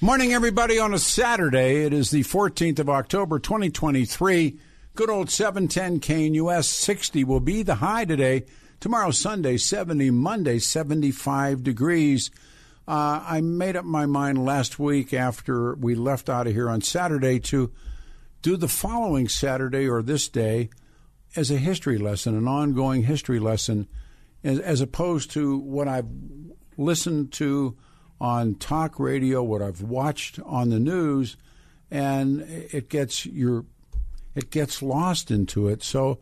Morning, everybody, on a Saturday. It is the 14th of October, 2023. Good old 710 KNUS 60 will be the high today. Tomorrow, Sunday, 70. Monday, 75 degrees. Uh, I made up my mind last week after we left out of here on Saturday to do the following Saturday or this day as a history lesson, an ongoing history lesson, as, as opposed to what I've listened to on talk radio, what I've watched on the news, and it gets your it gets lost into it. So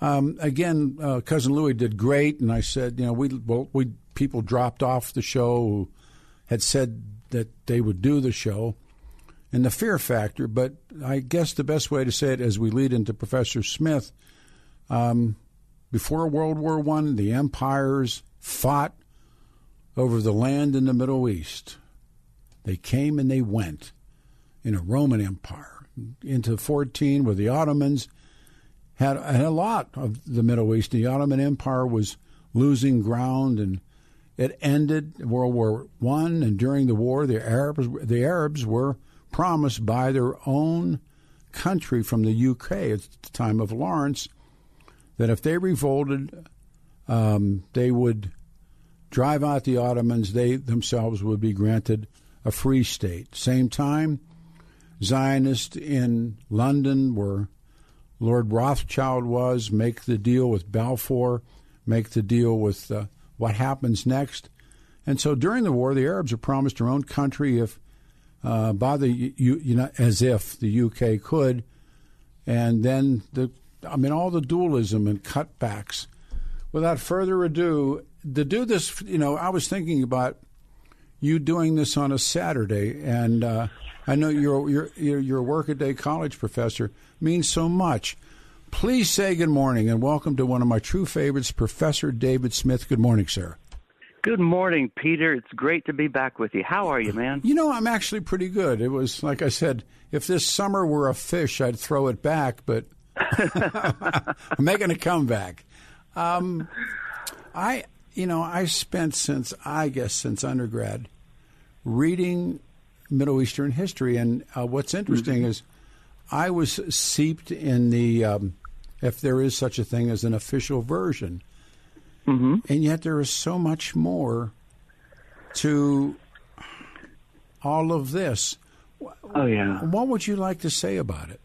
um, again, uh, cousin Louis did great, and I said, you know, we well, we people dropped off the show who had said that they would do the show, and the fear factor. But I guess the best way to say it as we lead into Professor Smith. Um, before World War One, the empires fought over the land in the Middle East. They came and they went in a Roman Empire into 14, where the Ottomans had, had a lot of the Middle East. The Ottoman Empire was losing ground, and it ended World War One. And during the war, the Arabs the Arabs were promised by their own country from the UK at the time of Lawrence that if they revolted, um, they would drive out the Ottomans, they themselves would be granted a free state. Same time, Zionists in London, where Lord Rothschild was, make the deal with Balfour, make the deal with uh, what happens next. And so during the war, the Arabs are promised their own country if, uh, by the you, you know, as if the UK could, and then the, I mean, all the dualism and cutbacks. Without further ado, to do this, you know, I was thinking about you doing this on a Saturday, and uh, I know you're you're you're a workaday college professor means so much. Please say good morning and welcome to one of my true favorites, Professor David Smith. Good morning, sir. Good morning, Peter. It's great to be back with you. How are you, man? You know, I'm actually pretty good. It was like I said, if this summer were a fish, I'd throw it back, but I'm making a comeback. Um, I you know, I spent since I guess since undergrad reading Middle Eastern history, and uh, what's interesting mm-hmm. is I was seeped in the um, if there is such a thing as an official version, mm-hmm. and yet there is so much more to all of this. Oh yeah. What would you like to say about it?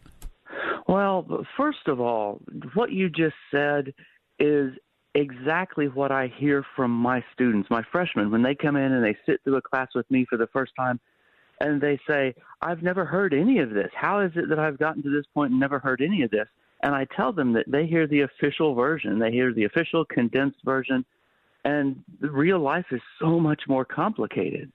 Well, first of all, what you just said is exactly what I hear from my students, my freshmen, when they come in and they sit through a class with me for the first time and they say, I've never heard any of this. How is it that I've gotten to this point and never heard any of this? And I tell them that they hear the official version, they hear the official condensed version, and real life is so much more complicated.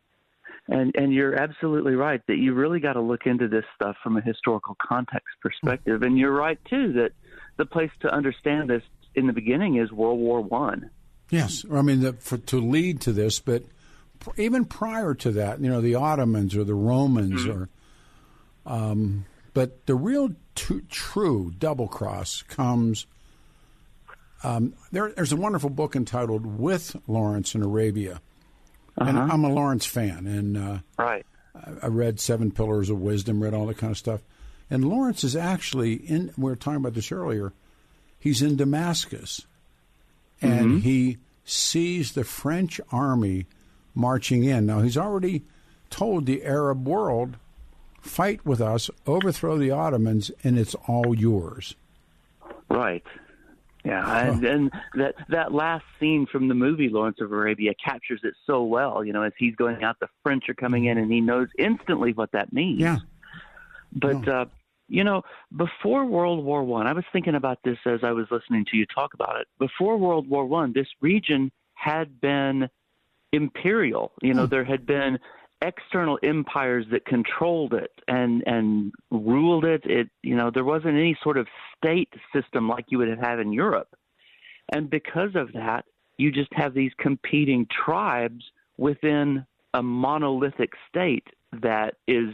And and you're absolutely right that you really got to look into this stuff from a historical context perspective. And you're right too that the place to understand this in the beginning is World War One. Yes, I mean the, for, to lead to this, but even prior to that, you know, the Ottomans or the Romans mm-hmm. or, um, but the real t- true double cross comes. Um, there, there's a wonderful book entitled "With Lawrence in Arabia," uh-huh. and I'm a Lawrence fan, and uh, right. I, I read Seven Pillars of Wisdom, read all that kind of stuff, and Lawrence is actually in. We were talking about this earlier he's in Damascus and mm-hmm. he sees the French army marching in. Now, he's already told the Arab world, fight with us, overthrow the Ottomans, and it's all yours. Right. Yeah, and, and that that last scene from the movie Lawrence of Arabia captures it so well. You know, as he's going out, the French are coming in, and he knows instantly what that means. Yeah. But no. uh, you know, before World War One, I, I was thinking about this as I was listening to you talk about it. Before World War One, this region had been imperial. You know, mm. there had been external empires that controlled it and and ruled it. It you know there wasn't any sort of state system like you would have had in Europe, and because of that, you just have these competing tribes within a monolithic state that is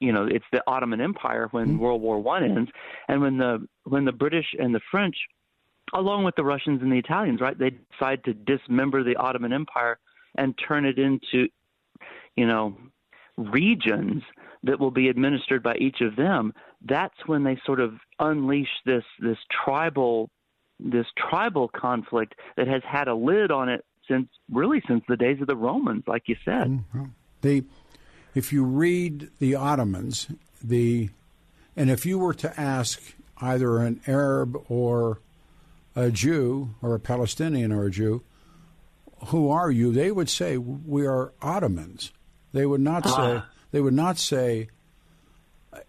you know it's the Ottoman Empire when mm-hmm. World War One ends, and when the when the British and the French, along with the Russians and the Italians, right, they decide to dismember the Ottoman Empire and turn it into you know, regions that will be administered by each of them, that's when they sort of unleash this this tribal this tribal conflict that has had a lid on it since really since the days of the Romans, like you said. Mm-hmm. The if you read the Ottomans, the and if you were to ask either an Arab or a Jew or a Palestinian or a Jew, who are you? They would say we are Ottomans. They would not ah. say. They would not say.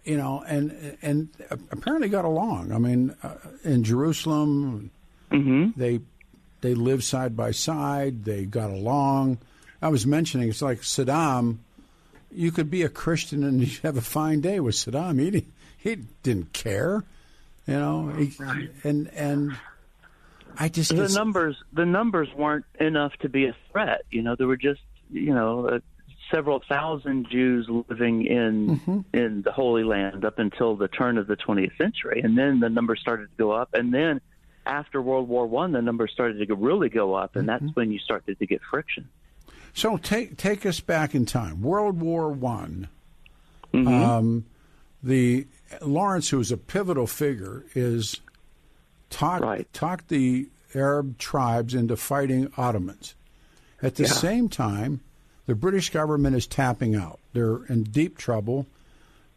You know, and and apparently got along. I mean, uh, in Jerusalem, mm-hmm. they they lived side by side. They got along. I was mentioning it's like Saddam. You could be a Christian and you have a fine day with Saddam. He he didn't care, you know. He, right. And and I just the numbers the numbers weren't enough to be a threat. You know, there were just you know several thousand Jews living in mm-hmm. in the Holy Land up until the turn of the 20th century, and then the numbers started to go up, and then after World War One, the numbers started to really go up, and mm-hmm. that's when you started to get friction. So take take us back in time. World War One. Mm-hmm. Um, the Lawrence, who is a pivotal figure, is talked right. talked the Arab tribes into fighting Ottomans. At the yeah. same time, the British government is tapping out. They're in deep trouble.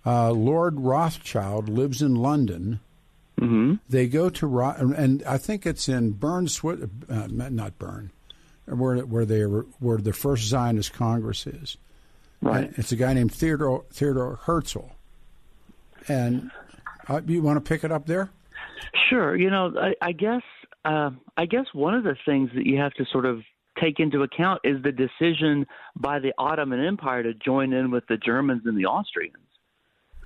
Uh, Lord Rothschild lives in London. Mm-hmm. They go to Ro- and I think it's in Bern, uh, not Bern, where where they where the first Zionist Congress is. Right. And it's a guy named Theodore Theodore Herzl. And uh, you want to pick it up there? Sure. You know, I, I guess uh, I guess one of the things that you have to sort of take into account is the decision by the Ottoman Empire to join in with the Germans and the Austrians.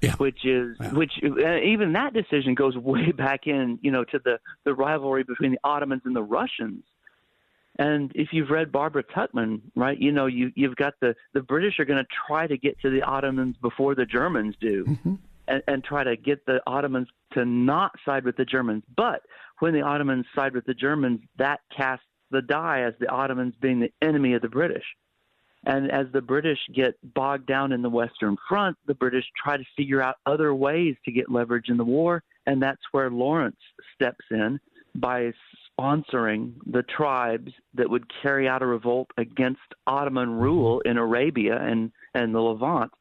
Yeah. Which is yeah. which uh, even that decision goes way back in, you know, to the the rivalry between the Ottomans and the Russians. And if you've read Barbara Tuchman, right, you know you you've got the the British are going to try to get to the Ottomans before the Germans do. Mm-hmm. And, and try to get the Ottomans to not side with the Germans. But when the Ottomans side with the Germans, that casts the die as the Ottomans being the enemy of the British. And as the British get bogged down in the Western Front, the British try to figure out other ways to get leverage in the war. And that's where Lawrence steps in by sponsoring the tribes that would carry out a revolt against Ottoman rule in Arabia and, and the Levant.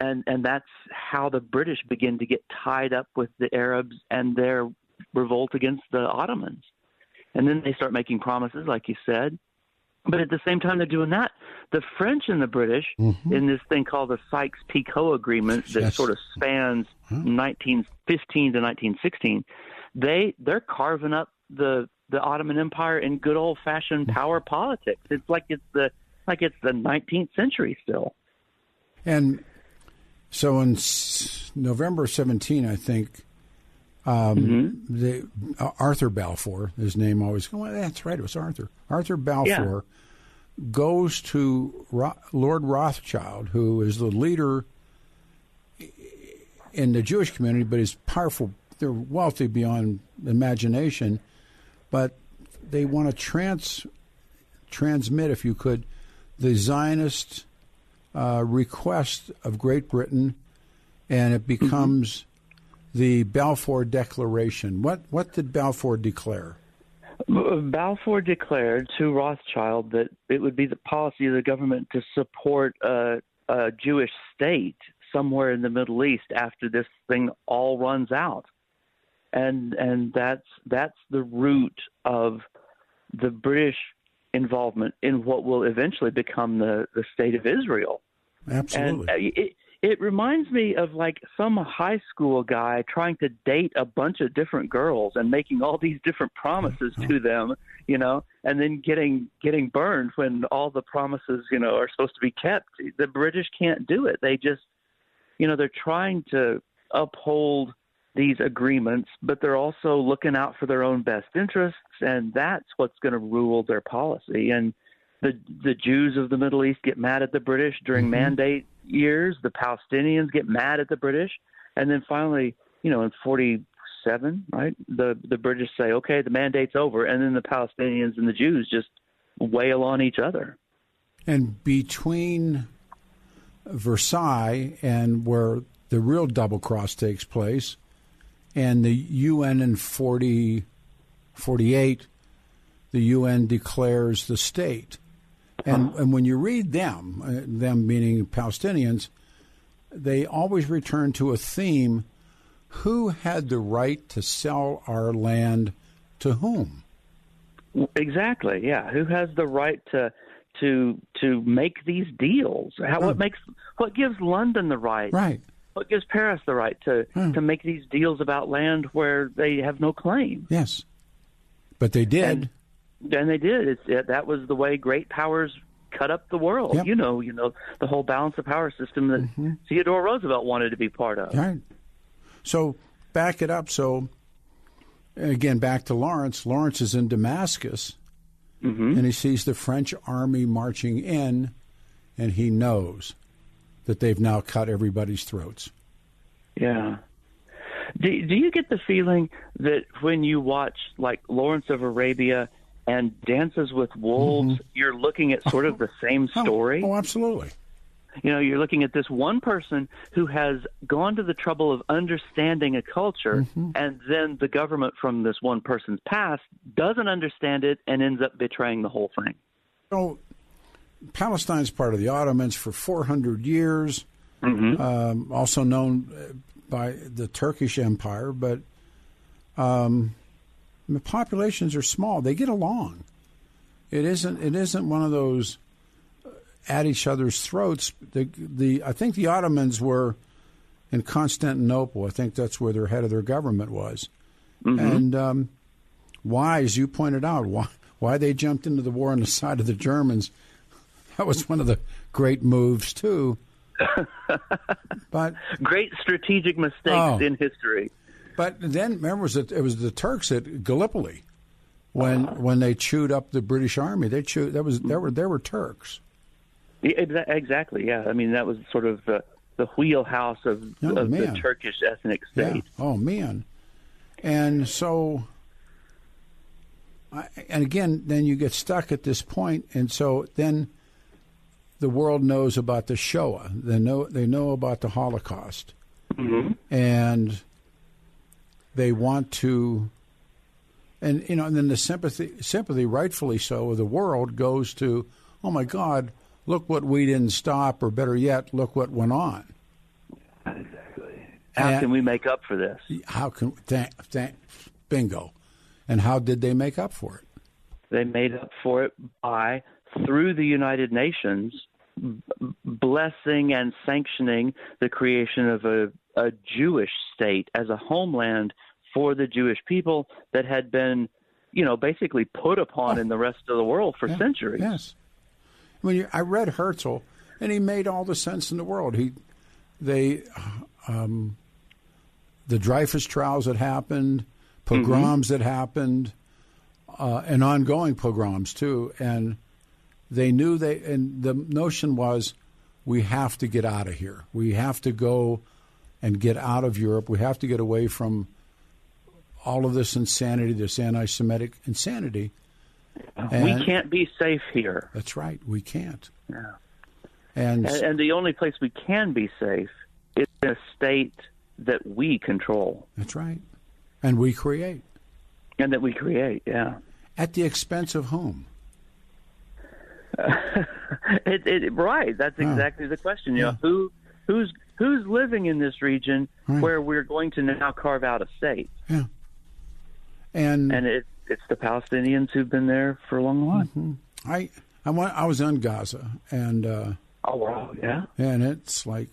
And, and that's how the British begin to get tied up with the Arabs and their revolt against the Ottomans. And then they start making promises, like you said. But at the same time they're doing that, the French and the British, mm-hmm. in this thing called the Sykes-Picot Agreement that yes. sort of spans huh. 1915 to 1916, they they're carving up the the Ottoman Empire in good old fashioned mm-hmm. power politics. It's like it's the like it's the 19th century still. And so in November 17, I think um, mm-hmm. the, uh, Arthur Balfour, his name always, well, that's right, it was Arthur. Arthur Balfour yeah. goes to Ro- Lord Rothschild, who is the leader in the Jewish community, but is powerful. They're wealthy beyond imagination, but they want to trans transmit, if you could, the Zionist uh, request of Great Britain, and it mm-hmm. becomes the Balfour Declaration. What what did Balfour declare? Balfour declared to Rothschild that it would be the policy of the government to support a, a Jewish state somewhere in the Middle East after this thing all runs out, and and that's that's the root of the British involvement in what will eventually become the the state of Israel. Absolutely. And uh, it, it reminds me of like some high school guy trying to date a bunch of different girls and making all these different promises to them, you know, and then getting getting burned when all the promises, you know, are supposed to be kept. The British can't do it. They just, you know, they're trying to uphold these agreements, but they're also looking out for their own best interests, and that's what's going to rule their policy. And the the Jews of the Middle East get mad at the British during mm-hmm. mandate years. The Palestinians get mad at the British, and then finally, you know, in forty seven, right? The the British say, okay, the mandate's over, and then the Palestinians and the Jews just wail on each other. And between Versailles and where the real double cross takes place, and the UN in 40, 48, the UN declares the state. And, and when you read them, uh, them meaning Palestinians, they always return to a theme who had the right to sell our land to whom? Exactly. Yeah. Who has the right to to to make these deals? How, what makes what gives London the right? Right. What gives Paris the right to hmm. to make these deals about land where they have no claim? Yes. But they did. And, and they did. It's, it, that was the way great powers cut up the world. Yep. You know, you know the whole balance of power system that mm-hmm. Theodore Roosevelt wanted to be part of. Right. So back it up. So again, back to Lawrence. Lawrence is in Damascus, mm-hmm. and he sees the French army marching in, and he knows that they've now cut everybody's throats. Yeah. Do, do you get the feeling that when you watch like Lawrence of Arabia and Dances with Wolves, mm-hmm. you're looking at sort of the same oh, story? Oh, oh, absolutely. You know, you're looking at this one person who has gone to the trouble of understanding a culture, mm-hmm. and then the government from this one person's past doesn't understand it and ends up betraying the whole thing. So, Palestine's part of the Ottomans for 400 years, mm-hmm. um, also known uh, by the Turkish Empire, but um, the populations are small. They get along. It isn't. It isn't one of those uh, at each other's throats. The the I think the Ottomans were in Constantinople. I think that's where their head of their government was. Mm-hmm. And um, why, as you pointed out, why why they jumped into the war on the side of the Germans. That was one of the great moves too. but great strategic mistakes oh, in history. But then remember, it was, the, it was the Turks at Gallipoli when uh, when they chewed up the British army. They chewed that was there were there were Turks. Exactly. Yeah. I mean that was sort of the, the wheelhouse of, oh, of the Turkish ethnic state. Yeah. Oh man. And so. and again, then you get stuck at this point, and so then the world knows about the Shoah. They know they know about the Holocaust, mm-hmm. and they want to, and you know, and then the sympathy, sympathy, rightfully so, of the world goes to, oh my God, look what we didn't stop, or better yet, look what went on. Exactly. How and can we make up for this? How can thank, thank, bingo, and how did they make up for it? They made up for it by through the United Nations blessing and sanctioning the creation of a, a Jewish state as a homeland for the Jewish people that had been, you know, basically put upon oh. in the rest of the world for yeah, centuries. Yes. When you, I read Herzl, and he made all the sense in the world. He, they, um, the Dreyfus trials that happened, pogroms mm-hmm. that happened, uh, and ongoing pogroms too, and they knew they, and the notion was, we have to get out of here. We have to go and get out of Europe. We have to get away from all of this insanity, this anti-Semitic insanity. And we can't be safe here. That's right. We can't. Yeah. And, and, and the only place we can be safe is in a state that we control. That's right. And we create. And that we create, yeah. At the expense of whom? it, it, right. That's exactly the question. You yeah. know, who who's who's living in this region right. where we're going to now carve out a state? Yeah. And and it, it's the Palestinians who've been there for a long time. Mm-hmm. I I went, I was in Gaza and uh, oh wow yeah and it's like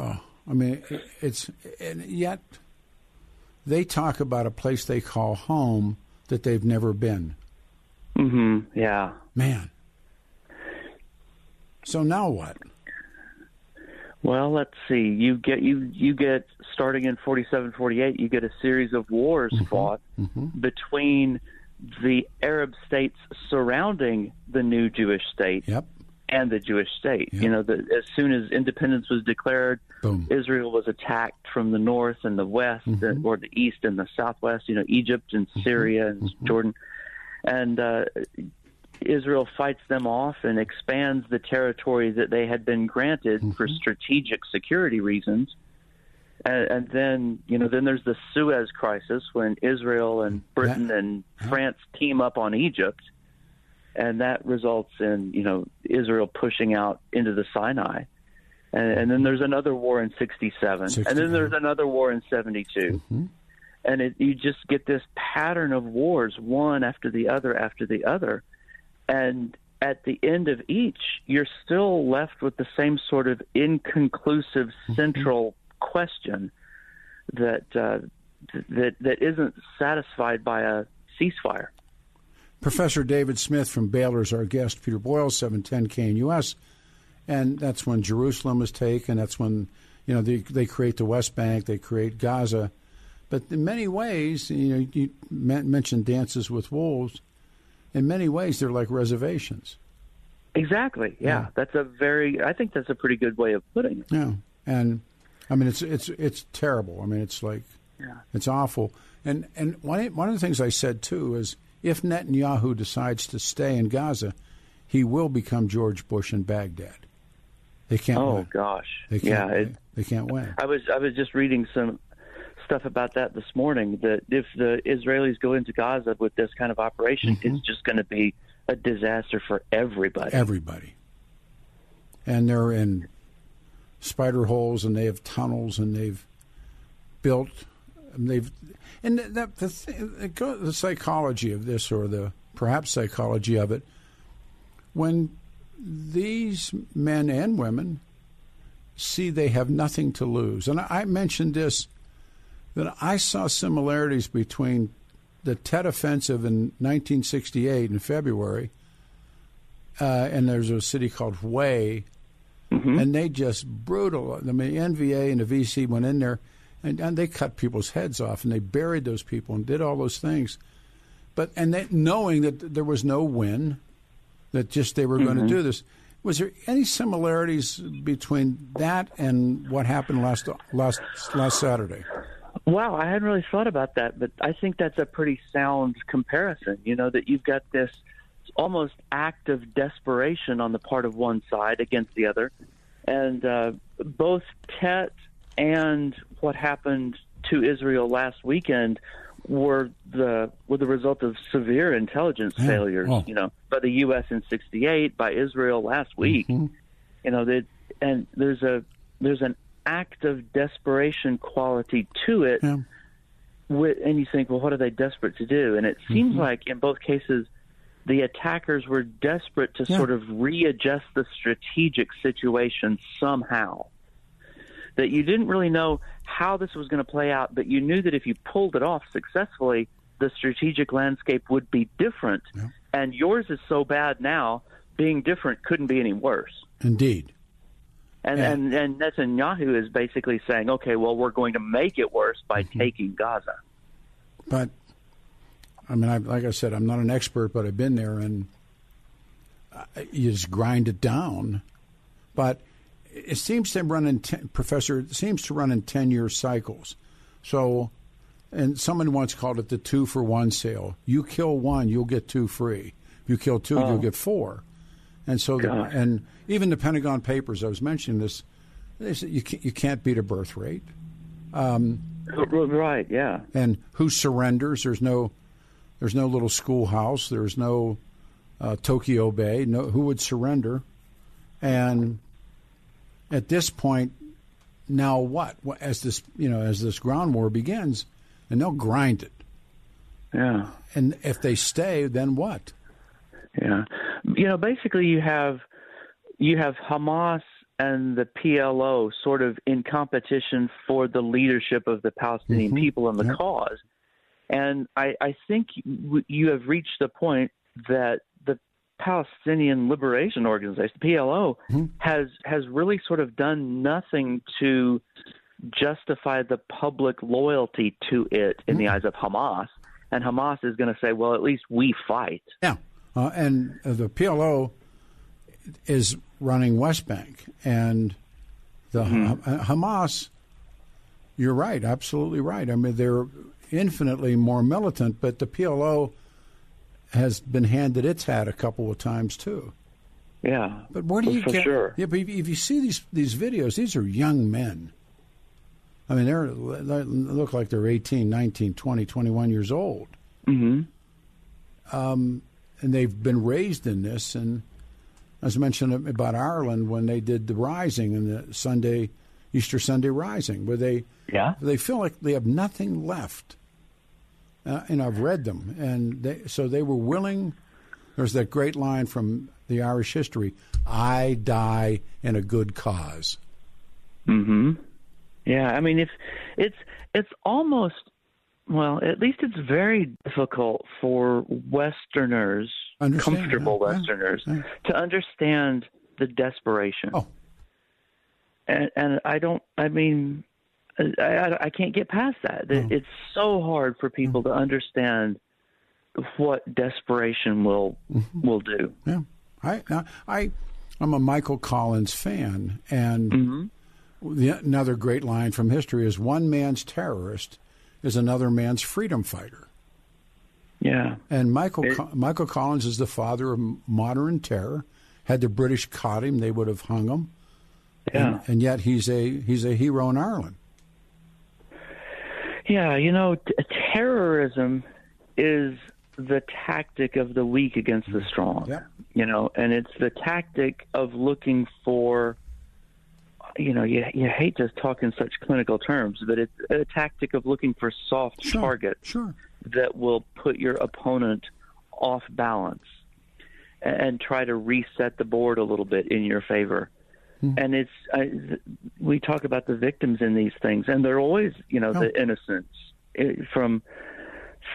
Oh, I mean, it's and yet they talk about a place they call home that they've never been. Mm-hmm. Yeah. Man. So now what? Well, let's see. You get you you get starting in 47 48, you get a series of wars Mm-hmm. fought between the Arab states surrounding the new Jewish state Yep. and the Jewish state. Yeah. You know, the, as soon as independence was declared, Boom. Israel was attacked from the north and the west, Mm-hmm. or the east and the southwest. You know, Egypt and Syria and Mm-hmm. Jordan, and uh, Israel fights them off and expands the territory that they had been granted for Mm-hmm. strategic security reasons. And, and then, you know, then there's the Suez Crisis when Israel and Britain Yeah. and France team up on Egypt, and that results in you know Israel pushing out into the Sinai. And, and then there's another war in '67, and then there's another war in '72, and it, you just get this pattern of wars, one after the other after the other, and at the end of each, you're still left with the same sort of inconclusive central question that uh, th- that that isn't satisfied by a ceasefire. Professor David Smith from Baylor is our guest. Peter Boyles, 710 KNUS. And US and that's when Jerusalem was taken. That's when, you know, they, they create the West Bank, they create Gaza. But in many ways, you know, you mentioned dances with wolves. In many ways, they're like reservations. Exactly. Yeah, Yeah. that's a very. I think that's a pretty good way of putting it. Yeah, and I mean it's it's it's terrible. I mean it's like Yeah. it's awful. And and one one of the things I said too is if Netanyahu decides to stay in Gaza, he will become George Bush in Baghdad. They can't Oh win. gosh. They yeah. can't. It, they can't win. I was I was just reading some stuff about that this morning. That if the Israelis go into Gaza with this kind of operation, Mm-hmm. it's just going to be a disaster for everybody. Everybody. And they're in spider holes, and they have tunnels, and they've built, and they've, and that the go- the psychology of this, or the perhaps psychology of it, when these men and women see they have nothing to lose, and I I mentioned this that I saw similarities between the Tet Offensive in 1968 in February, uh, and there's a city called Hue, and they just brutal. I mean, NVA and the VC went in there, and, and they cut people's heads off, and they buried those people and did all those things. But and they, knowing that there was no win, that just they were going to do this. Was there any similarities between that and what happened last last last Saturday? Wow, I hadn't really thought about that, but I think that's a pretty sound comparison. You know, that you've got this almost act of desperation on the part of one side against the other. And uh, both Tet and what happened to Israel last weekend were the were the result of severe intelligence Yeah. failures. Oh. You know, by the U.S. in '68, by Israel last week. You know that, and there's a there's an act of desperation quality to it. Yeah. Wi- and you think, well, what are they desperate to do? And it seems Mm-hmm. like in both cases, the attackers were desperate to Yeah. sort of readjust the strategic situation somehow. That you didn't really know how this was going to play out, but you knew that if you pulled it off successfully, the strategic landscape would be different. Yeah. And yours is so bad now, being different couldn't be any worse. Indeed. And, Yeah. and and Netanyahu is basically saying, okay, well, we're going to make it worse by Mm-hmm. taking Gaza. But I mean, I, like I said, I'm not an expert, but I've been there, and uh, you just grind it down. But it seems to run in ten, Professor. It seems to run in ten year cycles. So, and someone once called it the two for one sale. You kill one, you'll get two free. If you kill two, you'll get four. And so, the, and even the Pentagon Papers, I was mentioning this. They said you can't, you can't beat a birth rate. Right? Yeah. and who surrenders. There's no, there's no little schoolhouse. There's no uh, Tokyo Bay. No, who would surrender? And at this point, now what? What- As this, you know, as this ground war begins, and they'll grind it. Yeah. And if they stay, then what? Yeah. You know, basically, you have you have Hamas and the PLO sort of in competition for the leadership of the Palestinian Mhm. people and the Yep. cause. And I, I think you- have reached the point that the Palestinian Liberation Organization, the PLO, Mhm. has has really sort of done nothing to justify the public loyalty to it in the eyes of Hamas. And Hamas is going to say, well, at least we fight. Yeah, uh, and uh, the PLO is running West Bank, and the Ha- Hamas. You're right, absolutely right. I mean, they're infinitely more militant, but the PLO has been handed its hat a couple of times too. Yeah. But where do you get? sure. Yeah, but if, you see these these videos, these are young men. I mean, they're they look like they're 18, 19, 20, 21 years old. hmm and they've been raised in this. And as I mentioned about Ireland, when they did the Rising and the Sunday, Easter Sunday Rising, where they Yeah. they feel like they have nothing left. Uh, and I've read them, and they, so they were willing. There's that great line from the Irish history: "I die in a good cause." hmm Yeah, I mean, if it's it's almost well, at least it's very difficult for Westerners, Understand, comfortable yeah, yeah, Westerners, yeah. to understand the desperation. Oh, And and I don't. I mean, I I, I can't get past that. That It's so hard for people Mm-hmm. to understand what desperation will Mm-hmm. will do. yeah. I I I'm a Michael Collins fan, and the, another great line from history is one man's terrorist is another man's freedom fighter. Yeah. And Michael It- Co- Michael Collins is the father of modern terror. Had the British caught him, they would have hung him. Yeah. And, and yet he's a he's a hero in Ireland. Yeah, you know, t- terrorism is the tactic of the weak against the mm-hmm. strong. Yep. You know, and it's the tactic of looking for you know, you you hate to talk in such clinical terms, but it's a tactic of looking for soft Sure, targets sure. that will put your opponent off balance and, and try to reset the board a little bit in your favor. And it's I, we talk about the victims in these things, and they're always you know the innocents eh, from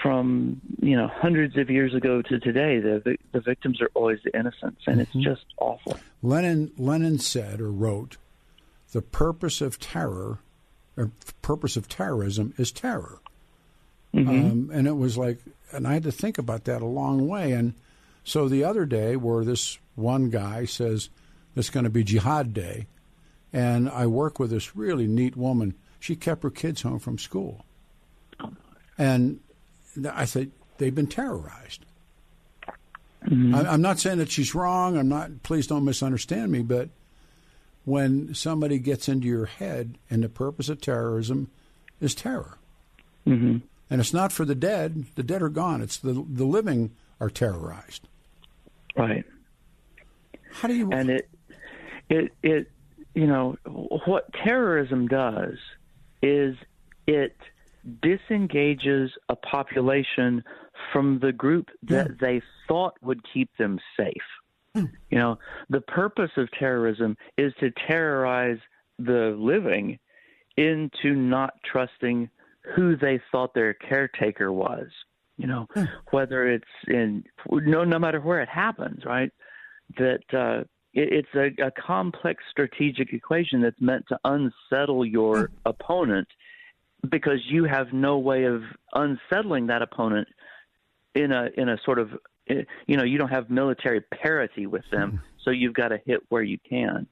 from you know hundreds of years ago to today. The the victims are always the innocents, and it's just awful. Lenin Lenin said or wrote, "The purpose of terror, or purpose of terrorism is terror." Um, and it was like, and I had to think about that a long way. And so the other day, where this one guy says it's going to be Jihad Day, and I work with this really neat woman. She kept her kids home from school, and I said they've been terrorized. I, I'm not saying that she's wrong. I'm not. Please don't misunderstand me. But when somebody gets into your head, and the purpose of terrorism is terror, hmm and it's not for the dead. The dead are gone. It's the the living are terrorized. Right. How do you? and it it it you know what terrorism does is it disengages a population from the group that they thought would keep them safe you know the purpose of terrorism is to terrorize the living into not trusting who they thought their caretaker was you know whether it's in no no matter where it happens right that uh, it, it's a, a complex strategic equation that's meant to unsettle your opponent because you have no way of unsettling that opponent in a in a sort of you know you don't have military parity with them so you've got to hit where you can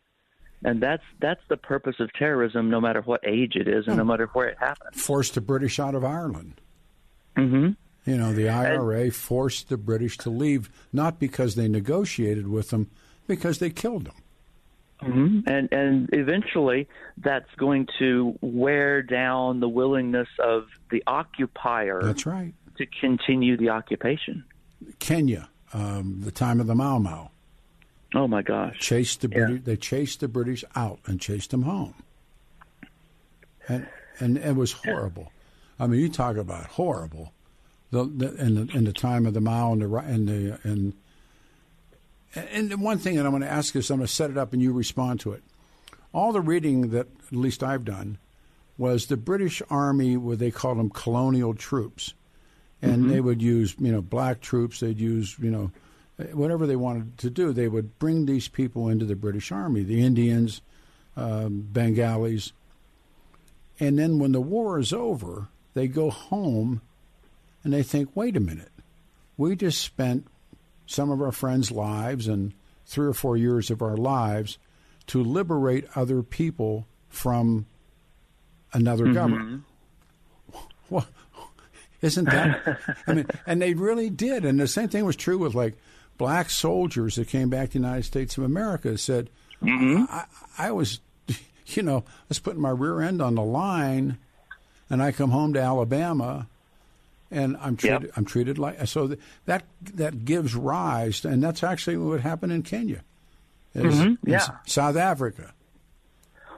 and that's that's the purpose of terrorism no matter what age it is and no matter where it happens forced the British out of Ireland. hmm You know, the IRA forced the British to leave not because they negotiated with them, because they killed them. hmm And and eventually, that's going to wear down the willingness of the occupier That's right. to continue the occupation. Kenya, um, the time of the Mau Mau, Oh my gosh! chased the Yeah. British. They chased the British out and chased them home. And and it was horrible. I mean, you talk about horrible. The, the in the in the time of the Mau and the and the and and the one thing that I'm going to ask is I'm going to set it up and you respond to it. all the reading that at least I've done was the British Army, what they called them colonial troops, and mm-hmm. they would use you know black troops. They'd use you know whatever they wanted to do. They would bring these people into the British Army, the Indians, um, Bengalis, and then when the war is over, they go home and they think, wait a minute, we just spent some of our friends' lives and three or four years of our lives to liberate other people from another mm-hmm. government. Isn't that? I mean, and they really did. And the same thing was true with like black soldiers that came back to the United States of America. Said, mm-hmm. I, I was, you know, I was putting my rear end on the line, and I come home to Alabama, and I'm treated. Yep. I'm treated like so. That that gives rise, to, and that's actually what happened in Kenya, mm-hmm. yeah, South Africa.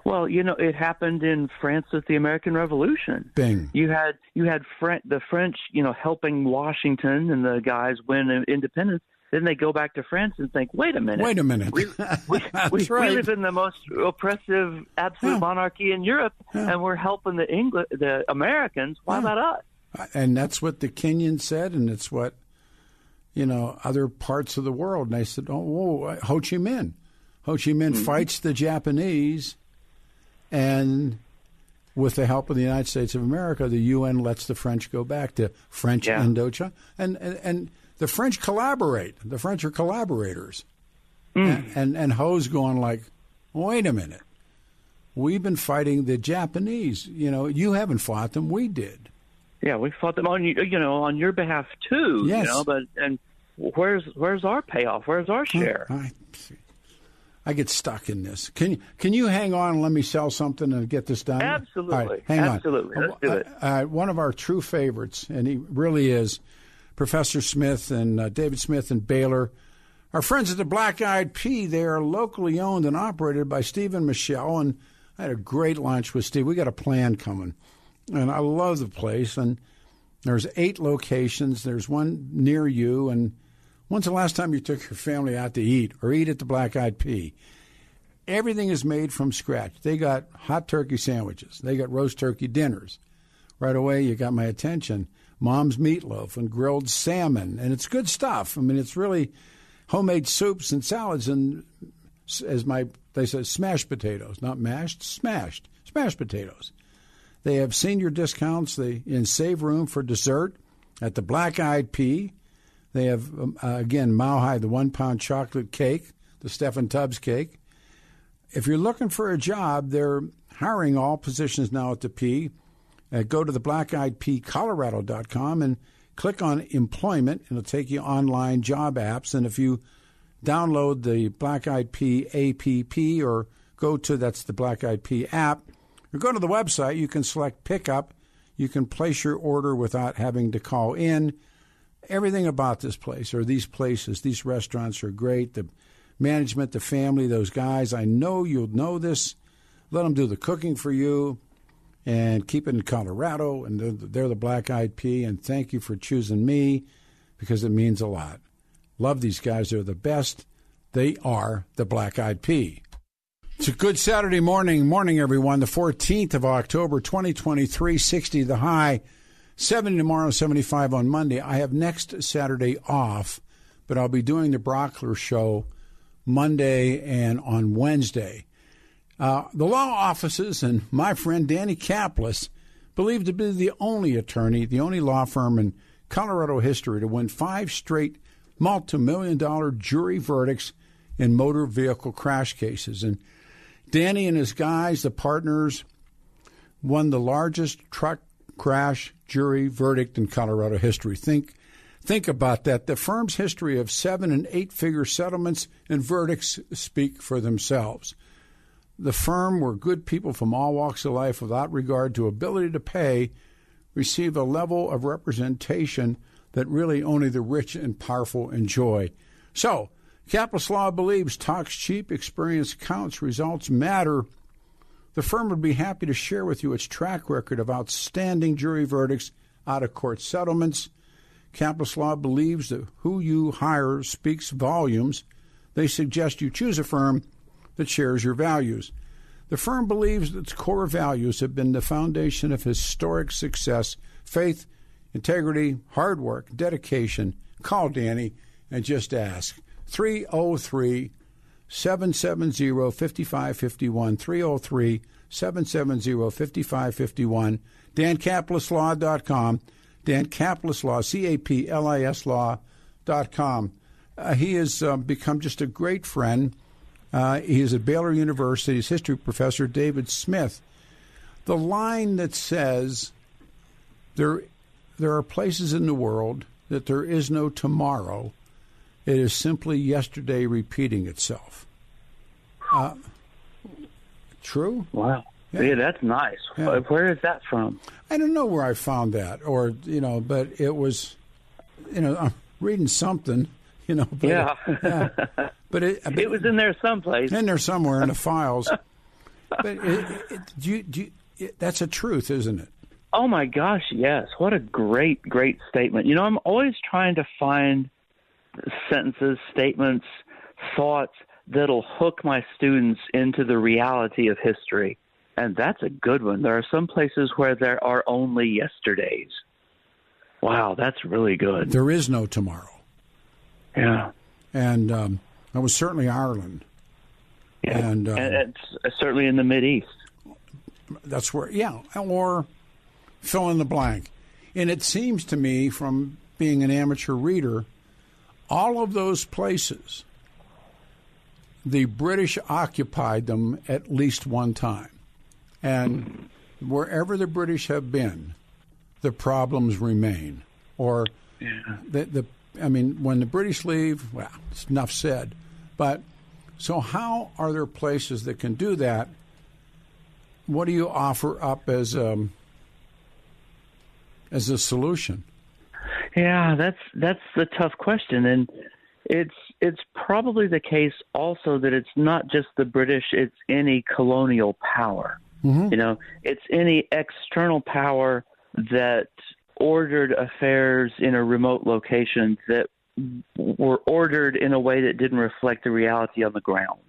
Well, you know, it happened in France with the American Revolution. Bing. You had you had the French, you know, helping Washington and the guys win independence. Then they go back to France and think, wait a minute. Wait a minute. We, we, we, right. we live in the most oppressive, absolute yeah. monarchy in Europe, yeah. and we're helping the English, the Americans. Why yeah. about us? And that's what the Kenyans said, and it's what you know other parts of the world. And they said, "Oh, whoa, Ho Chi Minh, Ho Chi Minh mm-hmm. fights the Japanese, and with the help of the United States of America, the UN lets the French go back to French yeah. Indochina, and, and and the French collaborate. The French are collaborators, mm. and, and and Ho's going like, wait a minute, we've been fighting the Japanese. You know, you haven't fought them, we did. Yeah, we fought them on you know on your behalf too. Yes. You know, but and where's where's our payoff? Where's our share? I, I get stuck in this. Can you can you hang on and let me sell something and get this done? Absolutely. hang Absolutely. on. Let's do it. Uh, uh, one of our true favorites, and he really is, Professor Smith and uh, David Smith and Baylor. Our friends at the Black Eyed Pea, they are locally owned and operated by Steve and Michelle. And I had a great lunch with Steve. We got a plan coming and I love the place. And there's eight locations. There's one near you. And when's the last time you took your family out to eat or eat at the Black Eyed Pea? Everything is made from scratch. They got hot turkey sandwiches. They got roast turkey dinners. Right away, you got my attention. Mom's meatloaf and grilled salmon, and it's good stuff. I mean, it's really homemade soups and salads, and as my they say, smashed potatoes, not mashed, smashed, smashed potatoes. They have senior discounts they, in Save Room for dessert at the Black Eyed Pea. They have, um, uh, again, Mile High, the one pound chocolate cake, the Steffan Tubbs cake. If you're looking for a job, they're hiring all positions now at the Pea. Uh, go to the Black Eyed Pea Colorado.com and click on employment, and it'll take you online job apps. And if you download the Black Eyed Pea APP or go to that's the Black Eyed Pea app, or go to the website, you can select pickup. You can place your order without having to call in. Everything about this place or these places, these restaurants are great. The management, the family, those guys, I know you'll know this. Let them do the cooking for you and keep it in Colorado. And they're, they're the Black Eyed Pea. And thank you for choosing me because it means a lot. Love these guys. They're the best. They are the Black Eyed Pea. It's a good Saturday morning. Morning, everyone. The 14th of October, 2023, 60 the high, 70 tomorrow, 75 on Monday. I have next Saturday off, but I'll be doing the Brauchler show Monday and on Wednesday. Uh, the law offices and my friend Danny Caplis believed to be the only attorney, the only law firm in Colorado history to win five straight multi million dollar jury verdicts in motor vehicle crash cases. And Danny and his guys, the partners, won the largest truck crash jury verdict in Colorado history. Think think about that. The firm's history of seven and eight figure settlements and verdicts speak for themselves. The firm, where good people from all walks of life, without regard to ability to pay, receive a level of representation that really only the rich and powerful enjoy. So, Caplis Law believes talks cheap, experience counts, results matter. The firm would be happy to share with you its track record of outstanding jury verdicts, out of court settlements. Caplis Law believes that who you hire speaks volumes. They suggest you choose a firm that shares your values. The firm believes its core values have been the foundation of historic success faith, integrity, hard work, dedication. Call Danny and just ask. 303 770 5551. 303 770 5551. DanCaplisLaw.com. Dan Caplis Law, C A P L I S Law.com. Uh, he has uh, become just a great friend. Uh, he is at Baylor University's history professor, David Smith. The line that says there, there are places in the world that there is no tomorrow, it is simply yesterday repeating itself. Uh, true? Wow. Yeah. yeah, that's nice. Yeah. Where is that from? I don't know where I found that, or you know, but it was, you know, I'm reading something, you know. But yeah. It, yeah. But it, but it was in there someplace. In there somewhere in the files. but it, it, do you, do you, that's a truth, isn't it? Oh my gosh, yes! What a great, great statement. You know, I'm always trying to find sentences, statements, thoughts that'll hook my students into the reality of history and that's a good one. There are some places where there are only yesterdays. Wow, that's really good. There is no tomorrow. Yeah. And um, that was certainly Ireland. Yeah. And, uh, and it's certainly in the Mid East. That's where, yeah, or fill in the blank. And it seems to me, from being an amateur reader, all of those places, the British occupied them at least one time. And wherever the British have been, the problems remain. Or yeah. the, the I mean, when the British leave, well, it's enough said. But so, how are there places that can do that? What do you offer up as um, as a solution? Yeah, that's that's the tough question, and it's it's probably the case also that it's not just the British; it's any colonial power. Mm-hmm. You know, it's any external power that ordered affairs in a remote location that were ordered in a way that didn't reflect the reality on the ground.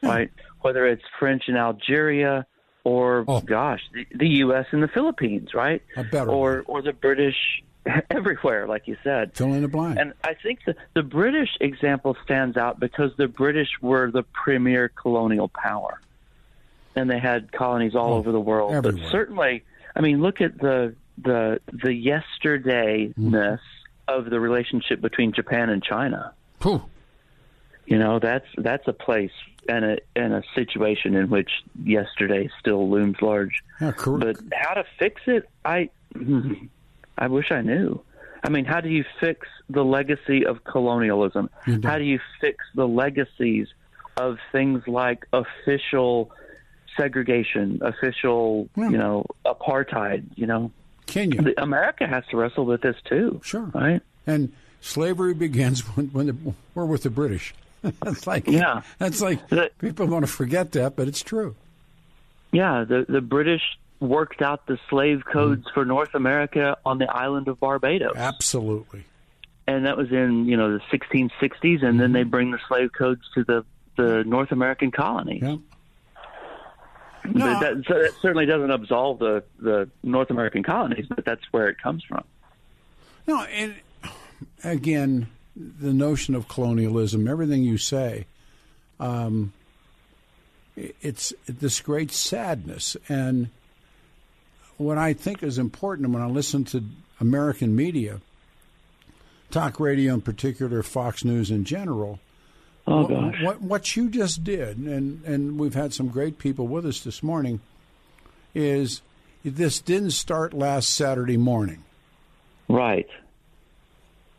Hmm. Right? Whether it's French in Algeria or oh. gosh, the, the US in the Philippines, right? or or the British everywhere, like you said. Fill in the blank. And I think the, the British example stands out because the British were the premier colonial power and they had colonies all oh, over the world. Everywhere. But certainly, I mean, look at the the the yesterdayness mm. of the relationship between Japan and China. Whew. You know, that's that's a place and a and a situation in which yesterday still looms large. Yeah, but how to fix it, I I wish I knew. I mean, how do you fix the legacy of colonialism? How do you fix the legacies of things like official segregation, official, yeah. you know, apartheid, you know. Kenya. The, America has to wrestle with this too. Sure. Right? And slavery begins when, when the, we're with the British. that's like yeah. That's like people want to forget that, but it's true. Yeah, the the British worked out the slave codes mm. for North America on the island of Barbados. Absolutely. And that was in, you know, the 1660s and mm-hmm. then hmm. they bring the slave codes to the the North American colonies. No. That, so that certainly doesn't absolve the, the North American colonies, but that's where it comes from. No, and again, the notion of colonialism, everything you say, um, it's this great sadness. And what I think is important when I listen to American media, talk radio in particular, Fox News in general, Oh gosh. What, what you just did, and and we've had some great people with us this morning, is this didn't start last Saturday morning, right?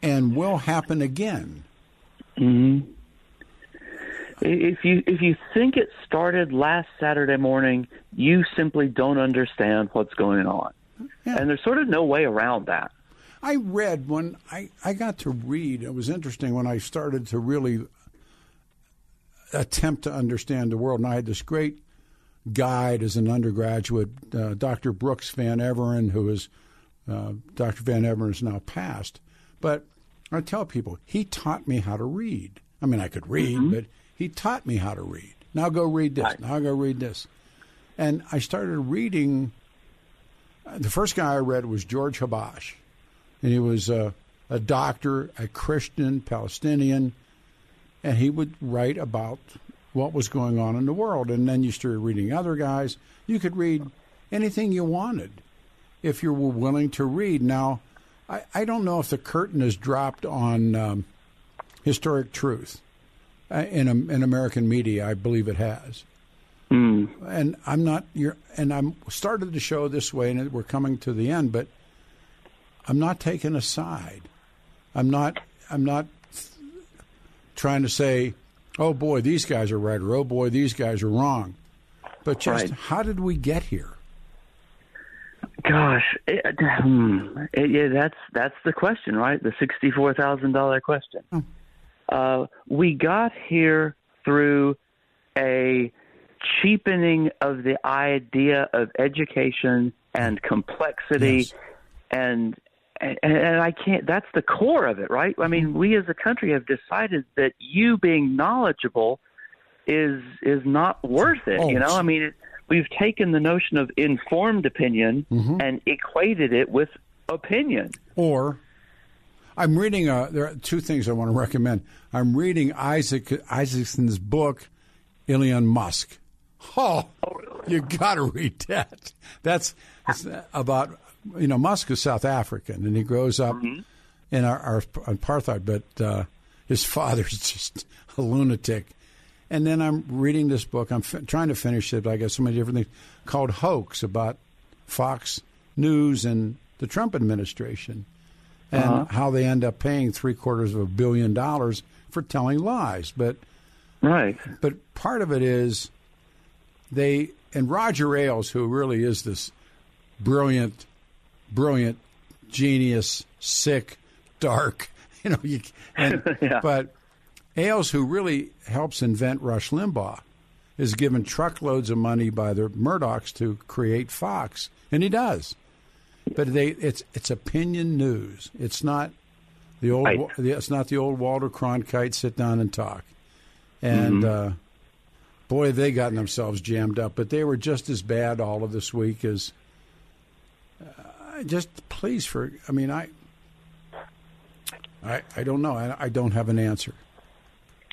And will happen again. Hmm. If you if you think it started last Saturday morning, you simply don't understand what's going on, yeah. and there's sort of no way around that. I read when I, I got to read. It was interesting when I started to really attempt to understand the world. And I had this great guide as an undergraduate, uh, Dr. Brooks Van Everen, who is uh, Dr. Van Everen is now passed. But I tell people he taught me how to read. I mean, I could read, mm-hmm. but he taught me how to read. Now go read this. Right. Now go read this. And I started reading. The first guy I read was George Habash, and he was a, a doctor, a Christian Palestinian, and he would write about what was going on in the world. And then you started reading other guys. You could read anything you wanted if you were willing to read. Now, I, I don't know if the curtain has dropped on um, historic truth uh, in in American media. I believe it has. Mm. And I'm not. You're, and I'm started the show this way, and we're coming to the end. But I'm not taking a side. I'm not. I'm not trying to say, "Oh boy, these guys are right," or "Oh boy, these guys are wrong." But just Right. how did we get here? Gosh, it, hmm, it, yeah, that's that's the question, right? The sixty-four thousand dollar question. Uh, we got here through a cheapening of the idea of education and complexity, Yes. and, and and I can't. That's the core of it, right? I mean, we as a country have decided that you being knowledgeable is is not worth it. Oh, you know, I mean, it, we've taken the notion of informed opinion and equated it with opinion. Or I'm reading. A, there are two things I want to recommend. I'm reading Isaac Isaacson's book, Elon Musk. Oh, you got to read that. That's about you know Musk is South African and he grows up in our, our apartheid, but uh, his father's just a lunatic. And then I'm reading this book. I'm f- trying to finish it, but I got so many different things called Hoax about Fox News and the Trump administration and uh-huh. how they end up paying three quarters of a billion dollars for telling lies. But Right. but part of it is they and Roger Ailes, who really is this brilliant, brilliant genius, sick, dark, you know, you, and Yeah. but Ailes, who really helps invent Rush Limbaugh, is given truckloads of money by the Murdochs to create Fox, and he does. But they, it's it's opinion news. It's not the old. Right. It's not the old Walter Cronkite sit down and talk. And uh, boy, have they gotten themselves jammed up. But they were just as bad all of this week as. Uh, just please for. I mean, I. I I don't know. I, I don't have an answer.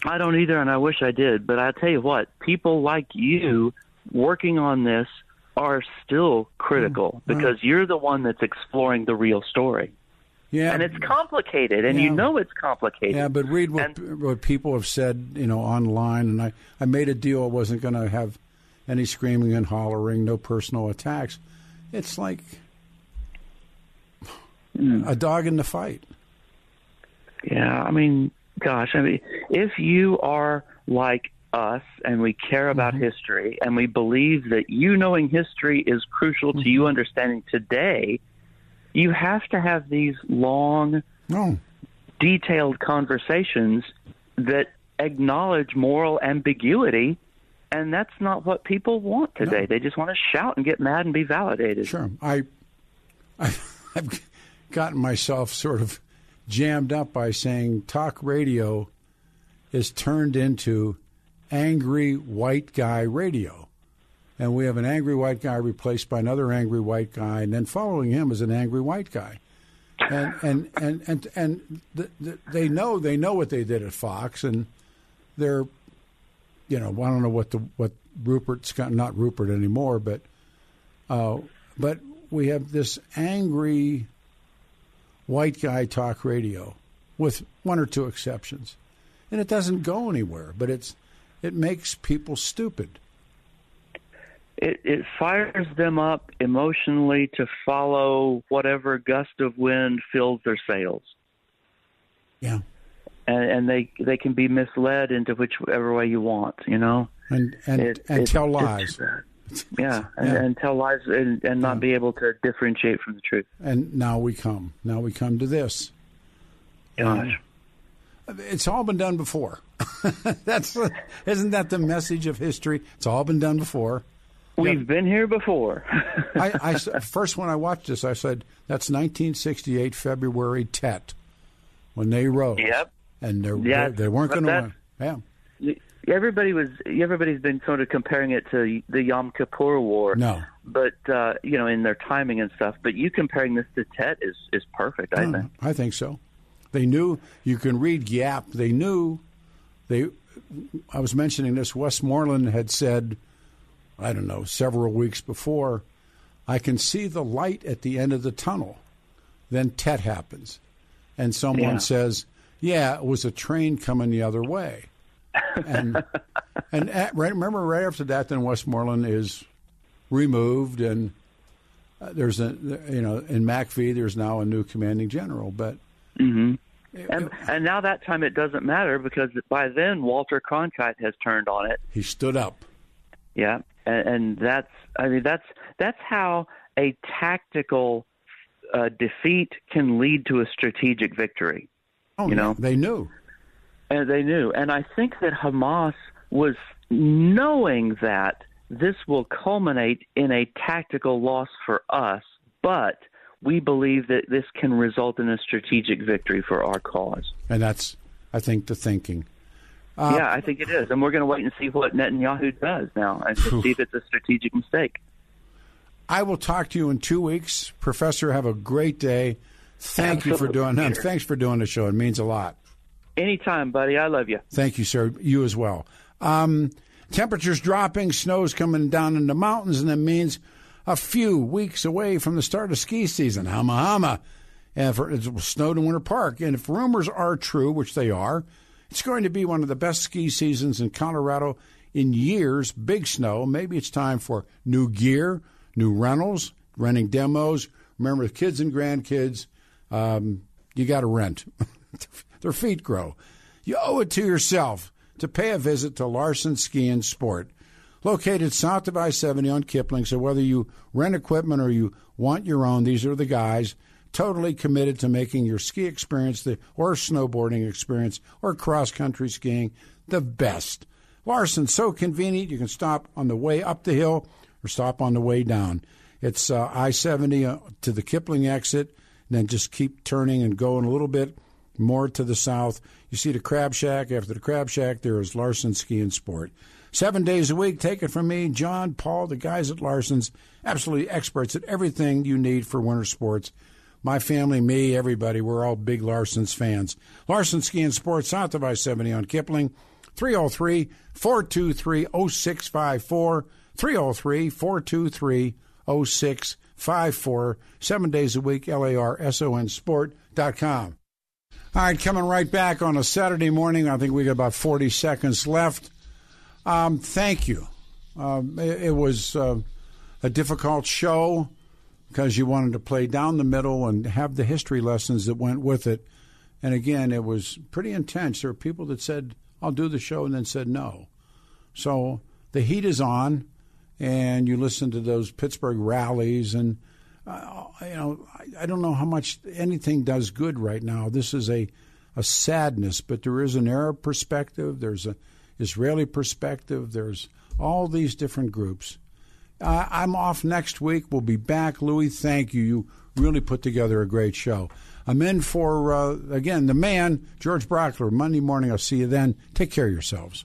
I don't either, and I wish I did. But I tell you what, people like you working on this are still critical mm, because you're the one that's exploring the real story. Yeah, And it's complicated, and Yeah. you know it's complicated. Yeah, but read what And- what people have said, you know, online. And I, I made a deal. I wasn't going to have any screaming and hollering, no personal attacks. It's like hmm. a dog in the fight. Yeah, I mean, gosh, I mean, if you are like us and we care about mm-hmm. history and we believe that you knowing history is crucial to you mm-hmm. understanding today, you have to have these long, No, detailed conversations that acknowledge moral ambiguity. And that's not what people want today. They just want to shout and get mad and be validated. sure. I, I, I've gotten myself sort of jammed up by saying talk radio is turned into angry white guy radio. And we have an angry white guy replaced by another angry white guy, and then following him is an angry white guy. And and and and and the, the, they know they know what they did at Fox, and they're, you know, I don't know what the what Rupert's got, not Rupert anymore, but, uh, but we have this angry white guy talk radio, with one or two exceptions, and it doesn't go anywhere. But it's it makes people stupid. it, it fires them up emotionally to follow whatever gust of wind fills their sails, Yeah, and, and they they can be misled into whichever way you want. You know, and and It- and it- tell lies. yeah, and, Yeah. and tell lies and, and not be able to differentiate from the truth. And now we come. Now we come to this. Gosh, um, It's all been done before. That's isn't that the message of history? It's all been done before. we've been here before. I, I first when I watched this, I said that's 1968 February Tet when they rose. Yep. And they Yeah, they weren't going to win. Yeah. everybody was everybody's been sort of comparing it to the Yom Kippur War. No, but uh, you know, in their timing and stuff. But you comparing this to Tet is is perfect. I think. I think so. They knew you can read Giap. They knew they. I was mentioning this. Westmoreland had said, I don't know, several weeks before, I can see the light at the end of the tunnel. Then Tet happens, and someone Yeah. says, "Yeah, it was a train coming the other way." and and at, right, remember right after that, then Westmoreland is removed, and uh, there's a you know in MACV there's now a new commanding general, but And, and now that time it doesn't matter because by then Walter Cronkite has turned on it. he stood up. Yeah, and, and that's I mean that's that's how a tactical uh, defeat can lead to a strategic victory. Oh, You know? they knew. And they knew. And I think that Hamas was knowing that this will culminate in a tactical loss for us, but we believe that this can result in a strategic victory for our cause. And that's, I think, the thinking. Uh, yeah, I think it is. And we're going to wait and see what Netanyahu does now and see if it's a strategic mistake. I will talk to you in two weeks, Professor. Have a great day. Thank you for doing that. Thanks for doing the show. It means a lot. Anytime, buddy. I love you. Thank you, sir. You as well. Um, temperatures dropping, snow's coming down in the mountains, and it means a few weeks away from the start of ski season. Hama hama. And for, it snowed in Winter Park. And if rumors are true, which they are, it's going to be one of the best ski seasons in Colorado in years. Big snow. Maybe it's time for new gear, new rentals, renting demos. Remember, kids and grandkids, um, you got to rent. Their feet grow. You owe it to yourself to pay a visit to Larson Ski and Sport, located south of I 70 on Kipling. So whether you rent equipment or you want your own, these are the guys totally committed to making your ski experience the, or snowboarding experience or cross country skiing the best. Larson's so convenient, you can stop on the way up the hill or stop on the way down. It's uh, I 70 uh, to the Kipling exit, then just keep turning and going a little bit more to the south. You see the Crab Shack. After the Crab Shack, there is Larson Ski and Sport. Seven days a week. Take it from me, John, Paul, the guys at Larson's, absolutely experts at everything you need for winter sports. My family, me, everybody, we're all big Larson's fans. Larson Ski and Sports, south of I 70 on Kipling, 303 423 0654. 303 423 0654. Seven days a week, LARSONsport.com. All right, coming right back on a Saturday morning. I think we got about 40 seconds left. Um, thank you. Um, it, it was uh, a difficult show because you wanted to play down the middle and have the history lessons that went with it. And again, it was pretty intense. There were people that said, I'll do the show, and then said no. So the heat is on, and you listen to those Pittsburgh rallies, and uh, you know, I, I don't know how much anything does good right now. This is a a sadness, but there is an Arab perspective. There's a Israeli perspective. There's all these different groups. Uh, I'm off next week. We'll be back. Louis, thank you. You really put together a great show. I'm in for, uh, again, the man, George Brauchler. Monday morning. I'll see you then. Take care of yourselves.